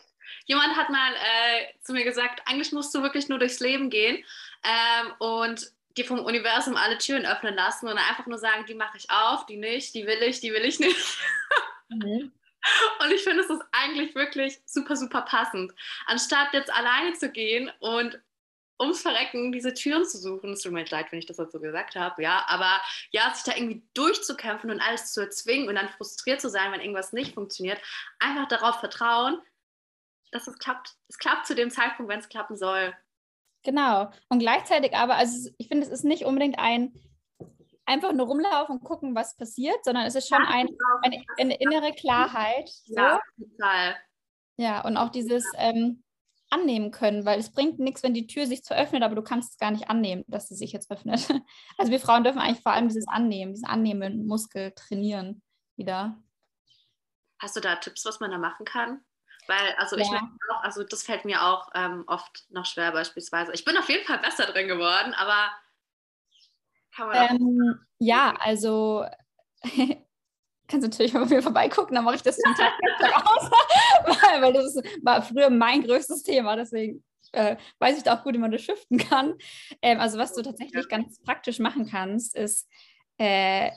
Jemand hat mal äh, zu mir gesagt, eigentlich musst du wirklich nur durchs Leben gehen ähm, und dir vom Universum alle Türen öffnen lassen und einfach nur sagen, die mache ich auf, die nicht, die will ich, die will ich nicht. Mhm. Und ich finde, es ist eigentlich wirklich super, super passend. Anstatt jetzt alleine zu gehen und ums Verrecken diese Türen zu suchen, es tut mir leid, wenn ich das jetzt so gesagt habe, ja, aber ja, sich da irgendwie durchzukämpfen und alles zu erzwingen und dann frustriert zu sein, wenn irgendwas nicht funktioniert, einfach darauf vertrauen, dass es klappt. Es klappt zu dem Zeitpunkt, wenn es klappen soll. Genau. Und gleichzeitig aber, also ich finde, es ist nicht unbedingt ein einfach nur rumlaufen und gucken, was passiert, sondern es ist schon ja, ein, genau. eine, eine, innere Klarheit. So. Ja, total. Ja, und auch dieses, ähm, annehmen können, weil es bringt nichts, wenn die Tür sich zwar öffnet, aber du kannst es gar nicht annehmen, dass sie sich jetzt öffnet. Also wir Frauen dürfen eigentlich vor allem dieses Annehmen, dieses Annehmen, Muskel trainieren wieder. Hast du da Tipps, was man da machen kann? Weil, also ja. ich merke auch, also das fällt mir auch ähm, oft noch schwer beispielsweise. Ich bin auf jeden Fall besser drin geworden, aber kann man ähm, Ja, also kannst du natürlich mal bei mir vorbeigucken, dann mache ich das zum Tag aus, weil, weil das war früher mein größtes Thema, deswegen äh, weiß ich da auch gut, wie man das shiften kann. Ähm, also was du tatsächlich ganz praktisch machen kannst, ist äh,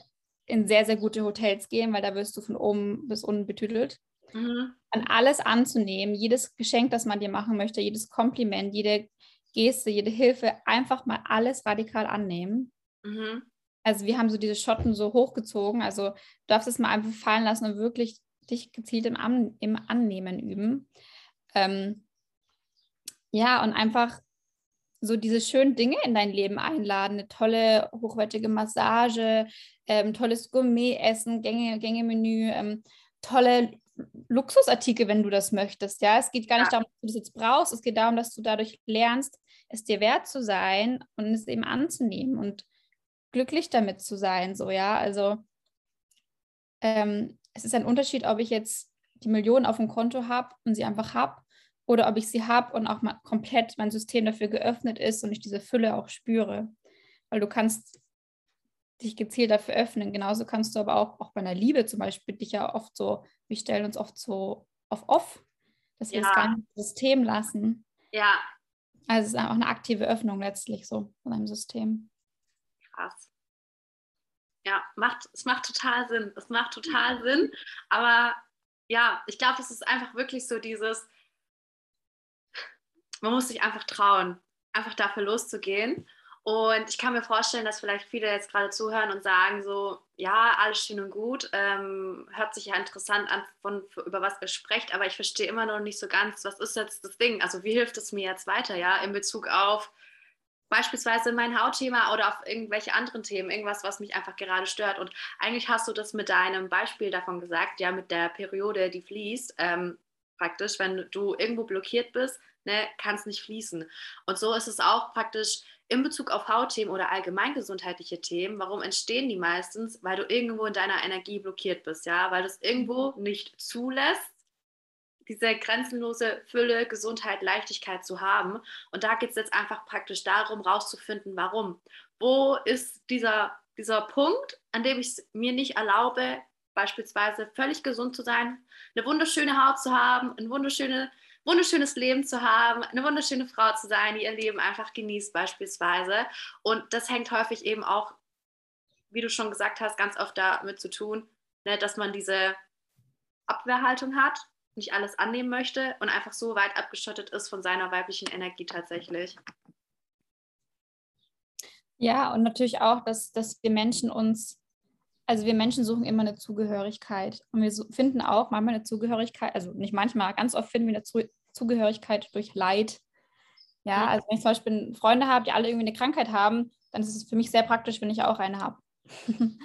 in sehr, sehr gute Hotels gehen, weil da wirst du von oben bis unten betütelt. Mhm. An alles anzunehmen, jedes Geschenk, das man dir machen möchte, jedes Kompliment, jede Geste, jede Hilfe, einfach mal alles radikal annehmen. Mhm. Also wir haben so diese Schotten so hochgezogen. Also du darfst es mal einfach fallen lassen und wirklich dich gezielt im, An im Annehmen üben. Ähm, ja, und einfach so diese schönen Dinge in dein Leben einladen. Eine tolle, hochwertige Massage, ähm, tolles Gourmet-Essen, Gänge, Gängemenü, ähm, tolle Luxusartikel, wenn du das möchtest. Ja, es geht gar nicht darum, dass du das jetzt brauchst. Es geht darum, dass du dadurch lernst, es dir wert zu sein und es eben anzunehmen und glücklich damit zu sein. So, ja, also ähm, es ist ein Unterschied, ob ich jetzt die Millionen auf dem Konto habe und sie einfach habe oder ob ich sie habe und auch mal komplett mein System dafür geöffnet ist und ich diese Fülle auch spüre. Weil du kannst dich gezielt dafür öffnen. Genauso kannst du aber auch, auch bei einer Liebe zum Beispiel dich ja oft so, wir stellen uns oft so auf off, dass wir ja. es gar nicht im System lassen. Ja. Also es ist auch eine aktive Öffnung letztlich so von einem System. Krass. Ja, macht, es macht total Sinn. Es macht total Sinn. Aber ja, ich glaube, es ist einfach wirklich so dieses, man muss sich einfach trauen, einfach dafür loszugehen. Und ich kann mir vorstellen, dass vielleicht viele jetzt gerade zuhören und sagen so, ja, alles schön und gut, ähm, hört sich ja interessant an, von, über was ihr sprecht, aber ich verstehe immer noch nicht so ganz, was ist jetzt das Ding? Also wie hilft es mir jetzt weiter, ja, in Bezug auf beispielsweise mein Hautthema oder auf irgendwelche anderen Themen, irgendwas, was mich einfach gerade stört. Und eigentlich hast du das mit deinem Beispiel davon gesagt, ja, mit der Periode, die fließt, ähm, praktisch, wenn du irgendwo blockiert bist, ne, kann es nicht fließen. Und so ist es auch praktisch in Bezug auf Hautthemen oder allgemeingesundheitliche Themen, warum entstehen die meistens? Weil du irgendwo in deiner Energie blockiert bist, ja, weil du es irgendwo nicht zulässt, diese grenzenlose Fülle, Gesundheit, Leichtigkeit zu haben. Und da geht es jetzt einfach praktisch darum, rauszufinden, warum. Wo ist dieser, dieser Punkt, an dem ich es mir nicht erlaube, beispielsweise völlig gesund zu sein, eine wunderschöne Haut zu haben, ein wunderschöne wunderschönes Leben zu haben, eine wunderschöne Frau zu sein, die ihr Leben einfach genießt beispielsweise. Und das hängt häufig eben auch, wie du schon gesagt hast, ganz oft damit zu tun, ne, dass man diese Abwehrhaltung hat, nicht alles annehmen möchte und einfach so weit abgeschottet ist von seiner weiblichen Energie tatsächlich. Ja, und natürlich auch, dass, dass wir Menschen uns also wir Menschen suchen immer eine Zugehörigkeit und wir finden auch manchmal eine Zugehörigkeit, also nicht manchmal, ganz oft finden wir eine Zu Zugehörigkeit durch Leid. Ja, also wenn ich zum Beispiel Freunde habe, die alle irgendwie eine Krankheit haben, dann ist es für mich sehr praktisch, wenn ich auch eine habe.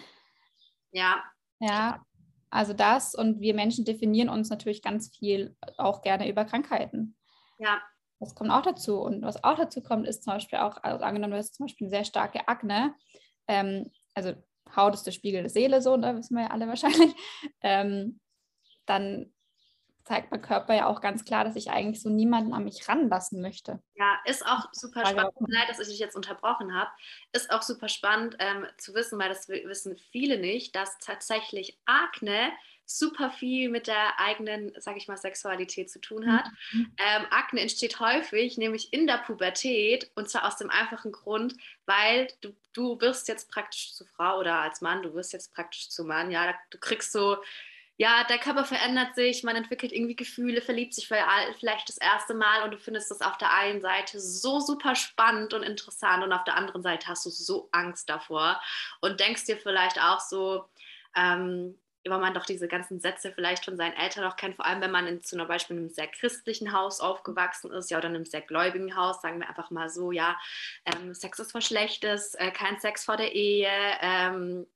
ja. Ja, also das und wir Menschen definieren uns natürlich ganz viel auch gerne über Krankheiten. Ja. Das kommt auch dazu. Und was auch dazu kommt, ist zum Beispiel auch, also angenommen, du hast zum Beispiel eine sehr starke Akne, ähm, also Haut ist der Spiegel der Seele, so, da ne, wissen wir ja alle wahrscheinlich, ähm, dann zeigt mein Körper ja auch ganz klar, dass ich eigentlich so niemanden an mich ranlassen möchte. Ja, ist auch super spannend. Leid, dass ich dich jetzt unterbrochen habe. Ist auch super spannend ähm, zu wissen, weil das wissen viele nicht, dass tatsächlich Akne super viel mit der eigenen, sag ich mal, Sexualität zu tun hat. Mhm. Ähm, Akne entsteht häufig, nämlich in der Pubertät und zwar aus dem einfachen Grund, weil du, du wirst jetzt praktisch zu Frau oder als Mann, du wirst jetzt praktisch zu Mann, ja, du kriegst so ja, der Körper verändert sich, man entwickelt irgendwie Gefühle, verliebt sich vielleicht das erste Mal und du findest das auf der einen Seite so super spannend und interessant und auf der anderen Seite hast du so Angst davor und denkst dir vielleicht auch so, ähm, weil man doch diese ganzen Sätze vielleicht von seinen Eltern noch kennt, vor allem wenn man in zum Beispiel in einem sehr christlichen Haus aufgewachsen ist, ja, oder in einem sehr gläubigen Haus, sagen wir einfach mal so, ja, ähm, Sex ist was Schlechtes, äh, kein Sex vor der Ehe, ähm,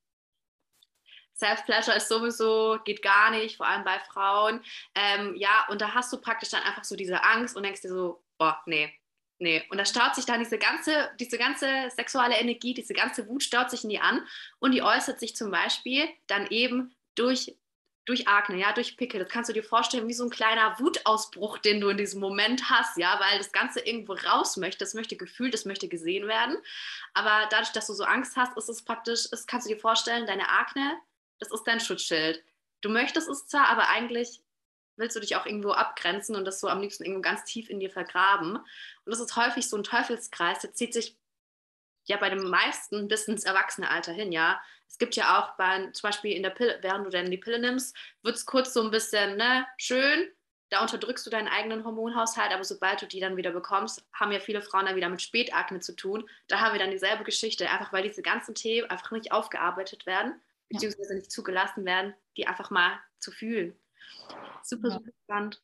Self-Pleasure ist sowieso, geht gar nicht, vor allem bei Frauen. Ähm, ja, und da hast du praktisch dann einfach so diese Angst und denkst dir so, boah, nee, nee. Und da staut sich dann diese ganze, diese ganze sexuelle Energie, diese ganze Wut staut sich in die an und die äußert sich zum Beispiel dann eben durch durch Akne, ja, durch Pickel. Das kannst du dir vorstellen wie so ein kleiner Wutausbruch, den du in diesem Moment hast, ja, weil das Ganze irgendwo raus möchte. Das möchte gefühlt, das möchte gesehen werden. Aber dadurch, dass du so Angst hast, ist es praktisch, ist, kannst du dir vorstellen, deine Akne, das ist dein Schutzschild. Du möchtest es zwar, aber eigentlich willst du dich auch irgendwo abgrenzen und das so am liebsten irgendwo ganz tief in dir vergraben. Und das ist häufig so ein Teufelskreis, der zieht sich ja bei den meisten bis ins Erwachsenealter hin, ja. Es gibt ja auch bei, zum Beispiel in der Pille, während du dann die Pille nimmst, wird es kurz so ein bisschen ne, schön, da unterdrückst du deinen eigenen Hormonhaushalt, aber sobald du die dann wieder bekommst, haben ja viele Frauen dann wieder mit Spätakne zu tun. Da haben wir dann dieselbe Geschichte, einfach weil diese ganzen Themen einfach nicht aufgearbeitet werden, beziehungsweise nicht zugelassen werden, die einfach mal zu fühlen. Super, ja. super spannend.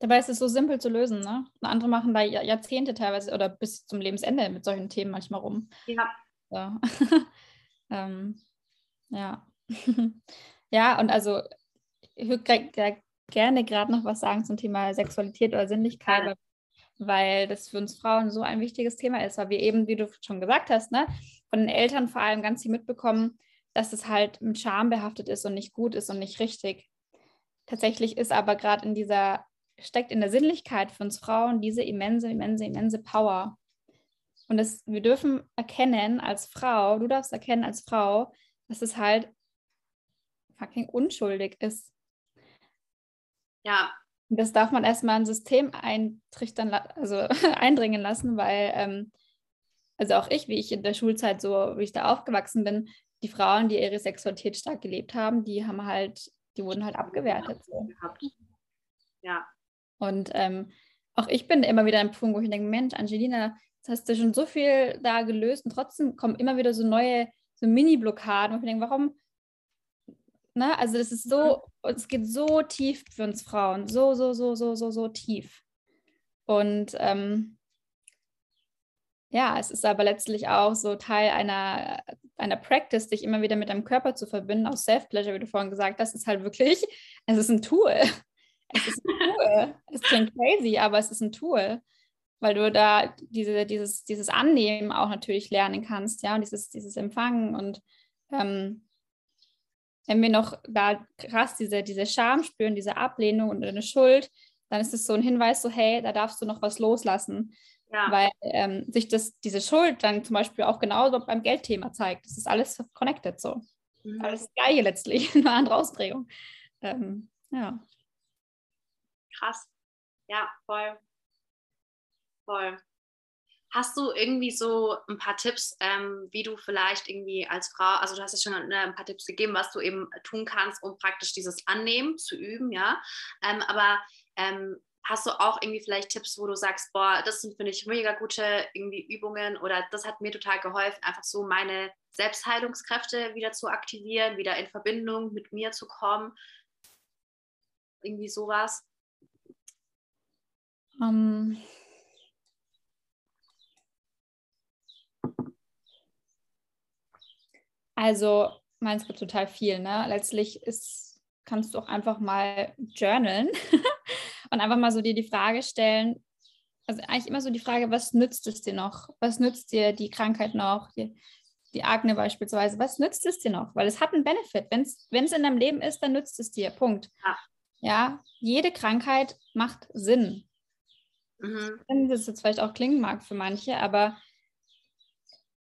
Dabei ist es so simpel zu lösen, ne? Und andere machen da Jahrzehnte teilweise oder bis zum Lebensende mit solchen Themen manchmal rum. Ja. So. ähm, ja. ja, und also ich würde gerne gerade noch was sagen zum Thema Sexualität oder Sinnlichkeit, ja. weil das für uns Frauen so ein wichtiges Thema ist, weil wir eben, wie du schon gesagt hast, ne, von den Eltern vor allem ganz viel mitbekommen, dass es halt mit Scham behaftet ist und nicht gut ist und nicht richtig. Tatsächlich ist aber gerade in dieser, steckt in der Sinnlichkeit für uns Frauen diese immense, immense, immense Power. Und das, wir dürfen erkennen als Frau, du darfst erkennen als Frau, dass es halt fucking unschuldig ist. Ja. Und das darf man erstmal ein System eintrichtern, also eindringen lassen, weil, ähm, also auch ich, wie ich in der Schulzeit so, wie ich da aufgewachsen bin, die Frauen, die ihre Sexualität stark gelebt haben, die haben halt, die wurden halt abgewertet. So. Ja. Und ähm, auch ich bin immer wieder ein Punkt, wo ich denke, Mensch, Angelina, jetzt hast du schon so viel da gelöst und trotzdem kommen immer wieder so neue, so Mini-Blockaden, wo ich denke, warum, ne, also das ist so, es geht so tief für uns Frauen, so, so, so, so, so, so tief. Und ähm, ja, es ist aber letztlich auch so Teil einer, einer Practice, dich immer wieder mit deinem Körper zu verbinden, aus Self-Pleasure, wie du vorhin gesagt hast, ist halt wirklich, es ist ein Tool. Es ist ein Tool. es klingt crazy, aber es ist ein Tool weil du da diese, dieses, dieses Annehmen auch natürlich lernen kannst, ja, und dieses, dieses Empfangen und ähm, wenn wir noch da krass diese, diese Scham spüren, diese Ablehnung und eine Schuld, dann ist es so ein Hinweis, so hey, da darfst du noch was loslassen. Ja. Weil ähm, sich das, diese Schuld dann zum Beispiel auch genauso beim Geldthema zeigt. Das ist alles connected so. Mhm. Alles Gleiche letztlich, eine andere Ausprägung. Ähm, ja. Krass. Ja, voll. Voll. Hast du irgendwie so ein paar Tipps, ähm, wie du vielleicht irgendwie als Frau, also du hast ja schon ne, ein paar Tipps gegeben, was du eben tun kannst, um praktisch dieses Annehmen zu üben, ja. Ähm, aber ähm, hast du auch irgendwie vielleicht Tipps, wo du sagst, boah, das sind, finde ich, mega gute irgendwie Übungen oder das hat mir total geholfen, einfach so meine Selbstheilungskräfte wieder zu aktivieren, wieder in Verbindung mit mir zu kommen? Irgendwie sowas? Um, ähm, Also, meins gibt total viel. Ne? Letztlich ist, kannst du auch einfach mal journalen und einfach mal so dir die Frage stellen, also eigentlich immer so die Frage, was nützt es dir noch? Was nützt dir die Krankheit noch? Die, die Akne beispielsweise, was nützt es dir noch? Weil es hat einen Benefit. Wenn es in deinem Leben ist, dann nützt es dir. Punkt. Ja, ja jede Krankheit macht Sinn. Mhm. Das jetzt vielleicht auch klingen mag für manche, aber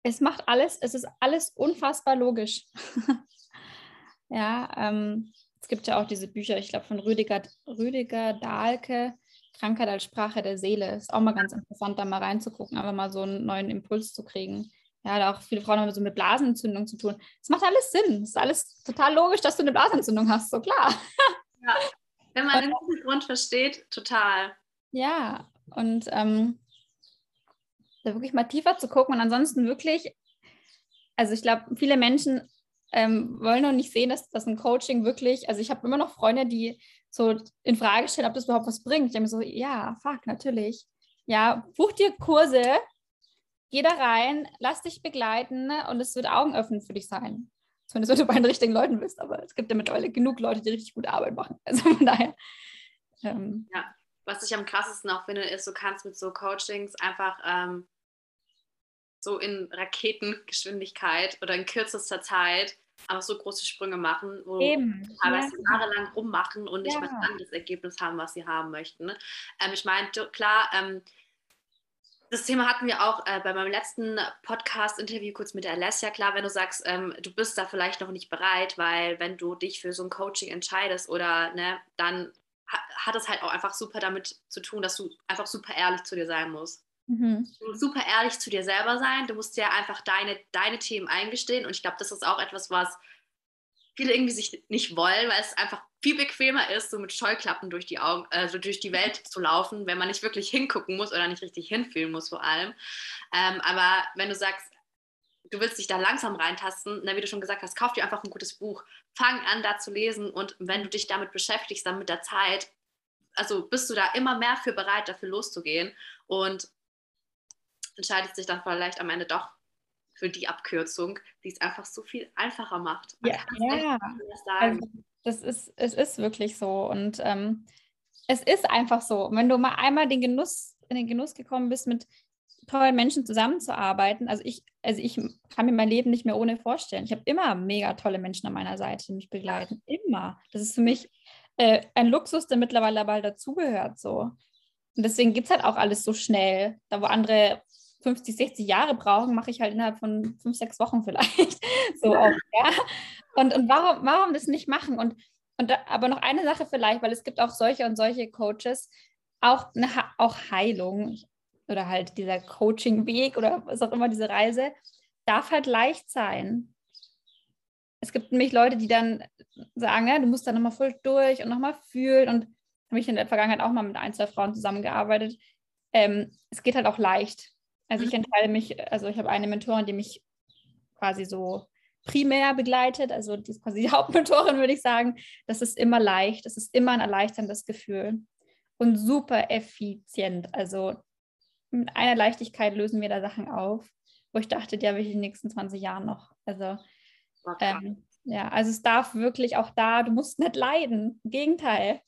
es macht alles, es ist alles unfassbar logisch. ja, ähm, es gibt ja auch diese Bücher, ich glaube, von Rüdiger, Rüdiger Dahlke, Krankheit als Sprache der Seele. Ist auch mal ganz interessant, da mal reinzugucken, aber mal so einen neuen Impuls zu kriegen. Ja, da auch viele Frauen haben so mit Blasenentzündung zu tun. Es macht alles Sinn. Es ist alles total logisch, dass du eine Blasenentzündung hast, so klar. ja, wenn man den Hintergrund versteht, total. Ja, und ähm, da wirklich mal tiefer zu gucken und ansonsten wirklich, also ich glaube, viele Menschen ähm, wollen noch nicht sehen, dass das ein Coaching wirklich, also ich habe immer noch Freunde, die so in Frage stellen, ob das überhaupt was bringt. Ich denke mir so, ja, fuck, natürlich. Ja, buch dir Kurse, geh da rein, lass dich begleiten und es wird Augenöffnen für dich sein. Zumindest wenn du bei den richtigen Leuten bist, aber es gibt ja mittlerweile genug Leute, die richtig gute Arbeit machen. Also von daher. Ähm, ja, was ich am krassesten auch finde, ist, du kannst mit so Coachings einfach ähm, so in Raketengeschwindigkeit oder in kürzester Zeit aber so große Sprünge machen, wo Eben. teilweise ja. jahrelang rummachen und nicht ja. mal dann das Ergebnis haben, was sie haben möchten. Ne? Ähm, ich meine, klar, ähm, das Thema hatten wir auch äh, bei meinem letzten Podcast-Interview kurz mit der Alessia. Klar, wenn du sagst, ähm, du bist da vielleicht noch nicht bereit, weil wenn du dich für so ein Coaching entscheidest oder ne, dann hat es halt auch einfach super damit zu tun, dass du einfach super ehrlich zu dir sein musst. Mhm. Super ehrlich zu dir selber sein. Du musst ja einfach deine, deine Themen eingestehen. Und ich glaube, das ist auch etwas, was viele irgendwie sich nicht wollen, weil es einfach viel bequemer ist, so mit Scheuklappen durch die Augen, also durch die Welt zu laufen, wenn man nicht wirklich hingucken muss oder nicht richtig hinfühlen muss vor allem. Ähm, aber wenn du sagst, du willst dich da langsam reintasten, na, wie du schon gesagt hast, kauf dir einfach ein gutes Buch, fang an, da zu lesen und wenn du dich damit beschäftigst, dann mit der Zeit, also bist du da immer mehr für bereit, dafür loszugehen und entscheidet sich dann vielleicht am Ende doch für die Abkürzung, die es einfach so viel einfacher macht. Man ja, ja. Also, das ist, es ist wirklich so. Und ähm, es ist einfach so. Wenn du mal einmal den Genuss, in den Genuss gekommen bist, mit tollen Menschen zusammenzuarbeiten, also ich, also ich kann mir mein Leben nicht mehr ohne vorstellen. Ich habe immer mega tolle Menschen an meiner Seite, die mich begleiten. Immer. Das ist für mich äh, ein Luxus, der mittlerweile aber dazugehört. So. Und deswegen gibt es halt auch alles so schnell. Da wo andere 50, 60 Jahre brauchen, mache ich halt innerhalb von fünf, sechs Wochen vielleicht. so auch, ja. Und, und warum, warum das nicht machen? Und, und da, aber noch eine Sache vielleicht, weil es gibt auch solche und solche Coaches, auch, eine, auch Heilung oder halt dieser Coaching-Weg oder was auch immer, diese Reise, darf halt leicht sein. Es gibt nämlich Leute, die dann sagen, ja, du musst da nochmal voll durch und nochmal fühlen. Und habe ich in der Vergangenheit auch mal mit ein, zwei Frauen zusammengearbeitet. Ähm, es geht halt auch leicht. Also ich mhm. entscheide mich, also ich habe eine Mentorin, die mich quasi so primär begleitet, also die ist quasi die Hauptmentorin, würde ich sagen. Das ist immer leicht, das ist immer ein erleichterndes Gefühl und super effizient. Also mit einer Leichtigkeit lösen wir da Sachen auf, wo ich dachte, die habe ich in den nächsten 20 Jahren noch. Also ähm, ja, also es darf wirklich auch da, du musst nicht leiden. Im Gegenteil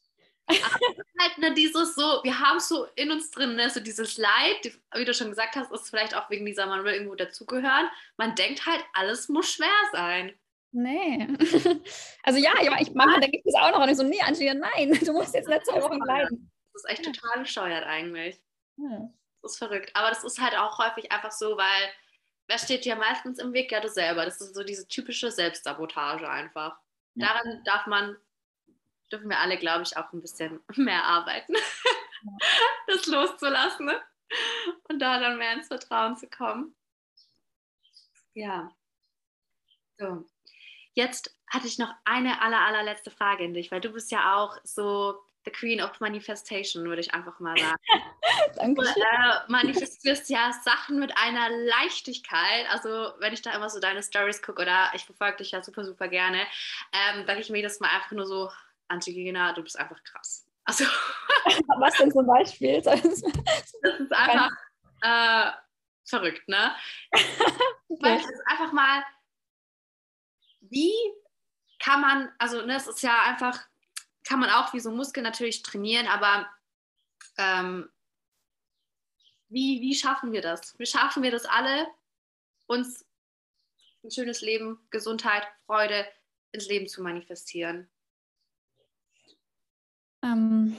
halt ne, dieses so, wir haben so in uns drin, ne, so dieses Leid, wie du schon gesagt hast, ist vielleicht auch wegen dieser, man will irgendwo dazugehören. Man denkt halt, alles muss schwer sein. Nee. Also ja, ich, manchmal denke ich das auch noch und ich so, nee, Angelina, nein, du musst jetzt nicht zwei Wochen leiden. Das ist echt total bescheuert eigentlich. Ja. Das ist verrückt. Aber das ist halt auch häufig einfach so, weil wer steht dir meistens im Weg? Ja, du selber. Das ist so diese typische Selbstsabotage einfach. Ja. Daran darf man dürfen wir alle, glaube ich, auch ein bisschen mehr arbeiten, das loszulassen ne? und da dann mehr ins Vertrauen zu kommen. Ja. So. Jetzt hatte ich noch eine aller, allerletzte Frage in dich, weil du bist ja auch so the Queen of Manifestation, würde ich einfach mal sagen. Danke. Du äh, manifestierst ja Sachen mit einer Leichtigkeit. Also, wenn ich da immer so deine Stories gucke oder ich verfolge dich ja super, super gerne, ähm, denke ich mir das mal einfach nur so, Antigena, du bist einfach krass. Also, Was denn zum Beispiel? das ist einfach äh, verrückt, ne? okay. ist einfach mal, wie kann man, also ne, es ist ja einfach, kann man auch wie so Muskeln natürlich trainieren, aber ähm, wie, wie schaffen wir das? Wie schaffen wir das alle, uns ein schönes Leben, Gesundheit, Freude ins Leben zu manifestieren? Ähm.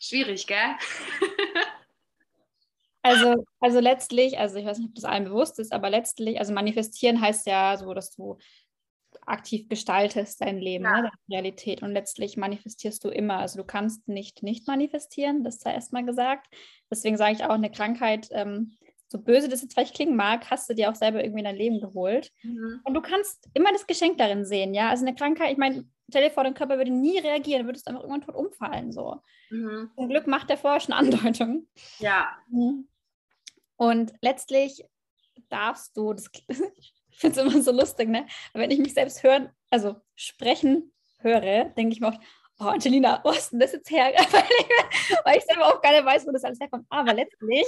Schwierig, gell? also, also letztlich, also ich weiß nicht, ob das allen bewusst ist, aber letztlich, also manifestieren heißt ja so, dass du aktiv gestaltest dein Leben, ja. ne, deine Realität. Und letztlich manifestierst du immer. Also du kannst nicht nicht manifestieren, das sei erstmal gesagt. Deswegen sage ich auch, eine Krankheit, ähm, so böse das jetzt vielleicht klingen mag, hast du dir auch selber irgendwie in dein Leben geholt. Mhm. Und du kannst immer das Geschenk darin sehen, ja. Also eine Krankheit, ich meine, stell dir vor, dein Körper würde nie reagieren, würdest einfach irgendwann tot umfallen. So. Mhm. Zum Glück macht der vorher schon Andeutung. Ja. Mhm. Und letztlich darfst du, das, ich finde es immer so lustig, ne? wenn ich mich selbst hören, also sprechen höre, denke ich mir oft, oh Angelina, wo ist denn das jetzt her? Weil ich selber auch gar nicht weiß, wo das alles herkommt. Aber letztlich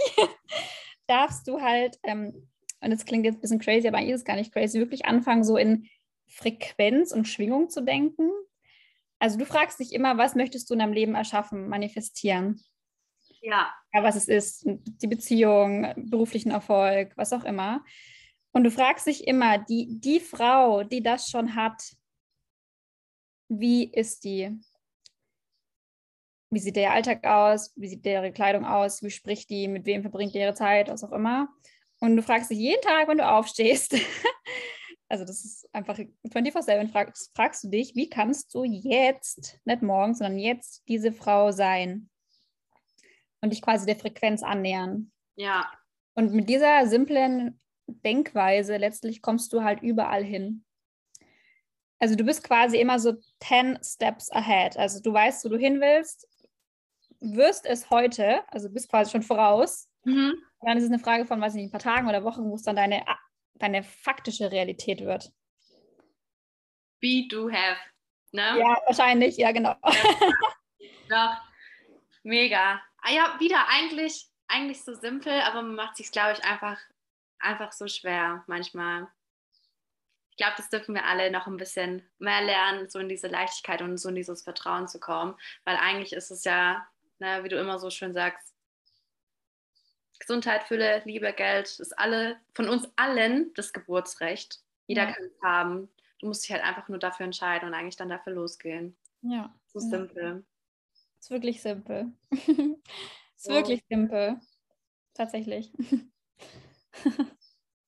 darfst du halt ähm, und das klingt jetzt ein bisschen crazy, aber eigentlich ist es gar nicht crazy, wirklich anfangen, so in Frequenz und Schwingung zu denken. Also du fragst dich immer, was möchtest du in deinem Leben erschaffen, manifestieren? Ja. Ja, was es ist, die Beziehung, beruflichen Erfolg, was auch immer. Und du fragst dich immer, die, die Frau, die das schon hat, wie ist die? Wie sieht der Alltag aus? Wie sieht ihre Kleidung aus? Wie spricht die? Mit wem verbringt die ihre Zeit? Was auch immer. Und du fragst dich jeden Tag, wenn du aufstehst, also das ist einfach 24-7, fragst, fragst du dich, wie kannst du jetzt, nicht morgen, sondern jetzt diese Frau sein und dich quasi der Frequenz annähern. Ja. Und mit dieser simplen Denkweise letztlich kommst du halt überall hin. Also du bist quasi immer so 10 Steps ahead. Also du weißt, wo du hin willst, wirst es heute, also bist quasi schon voraus. Mhm. Dann ist es eine Frage von, weiß ich nicht, ein paar Tagen oder Wochen, wo es dann deine, deine faktische Realität wird. Be, do, have. Ne? Ja, wahrscheinlich, ja, genau. Ja, mega. Ah ja, wieder eigentlich, eigentlich so simpel, aber man macht sich, glaube ich, einfach, einfach so schwer manchmal. Ich glaube, das dürfen wir alle noch ein bisschen mehr lernen, so in diese Leichtigkeit und so in dieses Vertrauen zu kommen, weil eigentlich ist es ja, ne, wie du immer so schön sagst, Gesundheit, Fülle, Liebe, Geld ist alle von uns allen das Geburtsrecht. Jeder ja. kann es haben. Du musst dich halt einfach nur dafür entscheiden und eigentlich dann dafür losgehen. Ja. So ja. simpel. Ist wirklich simpel. ist so. wirklich simpel. Tatsächlich.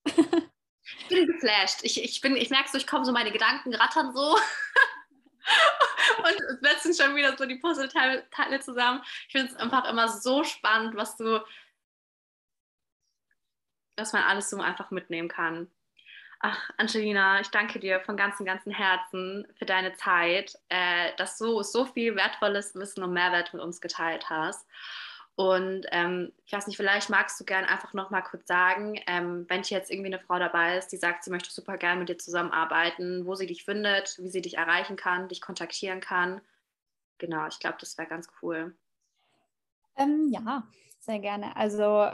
ich bin geflasht. Ich, ich, ich merke so, ich komme so, meine Gedanken rattern so. und setzen schon wieder so die Puzzleteile zusammen. Ich finde es einfach immer so spannend, was du dass man alles so einfach mitnehmen kann. Ach, Angelina, ich danke dir von ganzem, ganzem Herzen für deine Zeit, äh, dass du so viel wertvolles Wissen und Mehrwert mit uns geteilt hast. Und ähm, ich weiß nicht, vielleicht magst du gerne einfach noch mal kurz sagen, ähm, wenn hier jetzt irgendwie eine Frau dabei ist, die sagt, sie möchte super gerne mit dir zusammenarbeiten, wo sie dich findet, wie sie dich erreichen kann, dich kontaktieren kann. Genau, ich glaube, das wäre ganz cool. Ähm, ja, sehr gerne. Also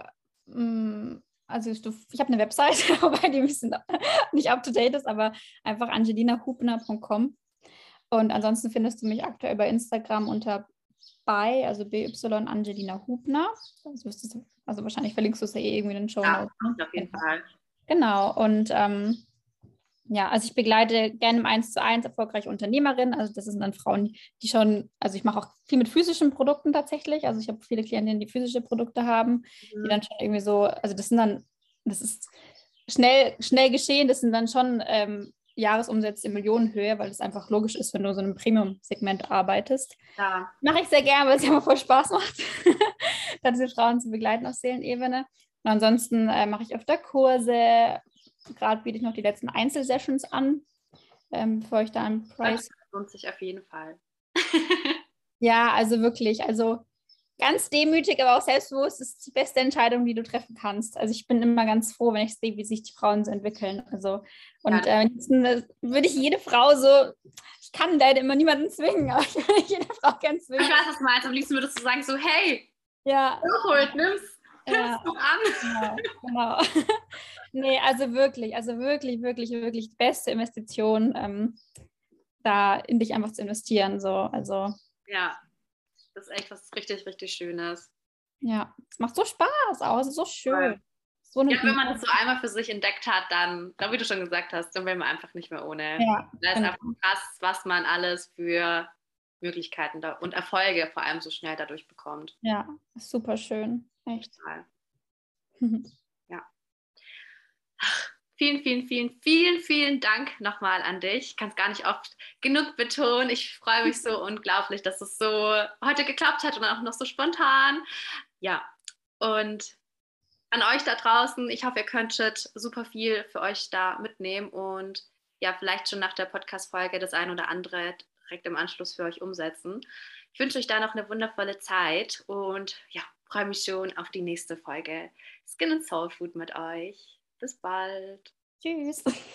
mm, also ich, ich habe eine Website, wobei die ein bisschen nicht up to date ist, aber einfach angelinahubner.com. Und ansonsten findest du mich aktuell bei Instagram unter bei, also BY Angelina Hubner. Also, also wahrscheinlich verlinkst du es ja eh irgendwie in den Show Notes. Ja, auf jeden Fall. Genau. Und ähm, ja, also ich begleite gerne im 1 zu 1 erfolgreiche Unternehmerinnen. Also das sind dann Frauen, die schon, also ich mache auch viel mit physischen Produkten tatsächlich. Also ich habe viele Klientinnen, die physische Produkte haben, mhm. die dann schon irgendwie so, also das sind dann, das ist schnell, schnell geschehen, das sind dann schon ähm, Jahresumsätze in Millionenhöhe, weil es einfach logisch ist, wenn du so in einem Premium-Segment arbeitest. Ja. Mache ich sehr gerne, weil es ja immer voll Spaß macht, da diese Frauen zu begleiten auf Seelenebene. Und ansonsten äh, mache ich öfter Kurse, Gerade biete ich noch die letzten Einzelsessions an, ähm, bevor ich da einen Preis. Das lohnt sich auf jeden Fall. ja, also wirklich, also ganz demütig, aber auch selbstbewusst ist die beste Entscheidung, die du treffen kannst. Also ich bin immer ganz froh, wenn ich sehe, wie sich die Frauen so entwickeln. Also und ja. äh, würde ich jede Frau so, ich kann leider immer niemanden zwingen, aber ich würde jede Frau gerne zwingen. Ich weiß, was du meinst. Am liebsten würdest du sagen so, hey, ja, holt, nimm's, ja. an. Genau, genau. nee, also wirklich, also wirklich, wirklich, wirklich die beste Investition, ähm, da in dich einfach zu investieren. So. Also, ja, das ist echt was richtig, richtig Schönes. Ja, es macht so Spaß auch, es ist so schön. So ja, wenn man das so einmal für sich entdeckt hat, dann, wie du schon gesagt hast, dann will man einfach nicht mehr ohne. Ja, das ist genau. einfach krass, was man alles für Möglichkeiten und Erfolge vor allem so schnell dadurch bekommt. Ja, super schön. Echt. Total. ja. Vielen, vielen, vielen, vielen, vielen Dank nochmal an dich. Ich kann es gar nicht oft genug betonen. Ich freue mich so unglaublich, dass es so heute geklappt hat und auch noch so spontan. Ja, und an euch da draußen, ich hoffe, ihr könntet super viel für euch da mitnehmen und ja, vielleicht schon nach der Podcast-Folge das ein oder andere direkt im Anschluss für euch umsetzen. Ich wünsche euch da noch eine wundervolle Zeit und ja, freue mich schon auf die nächste Folge Skin and Soul Food mit euch. Bis bald. Tschüss.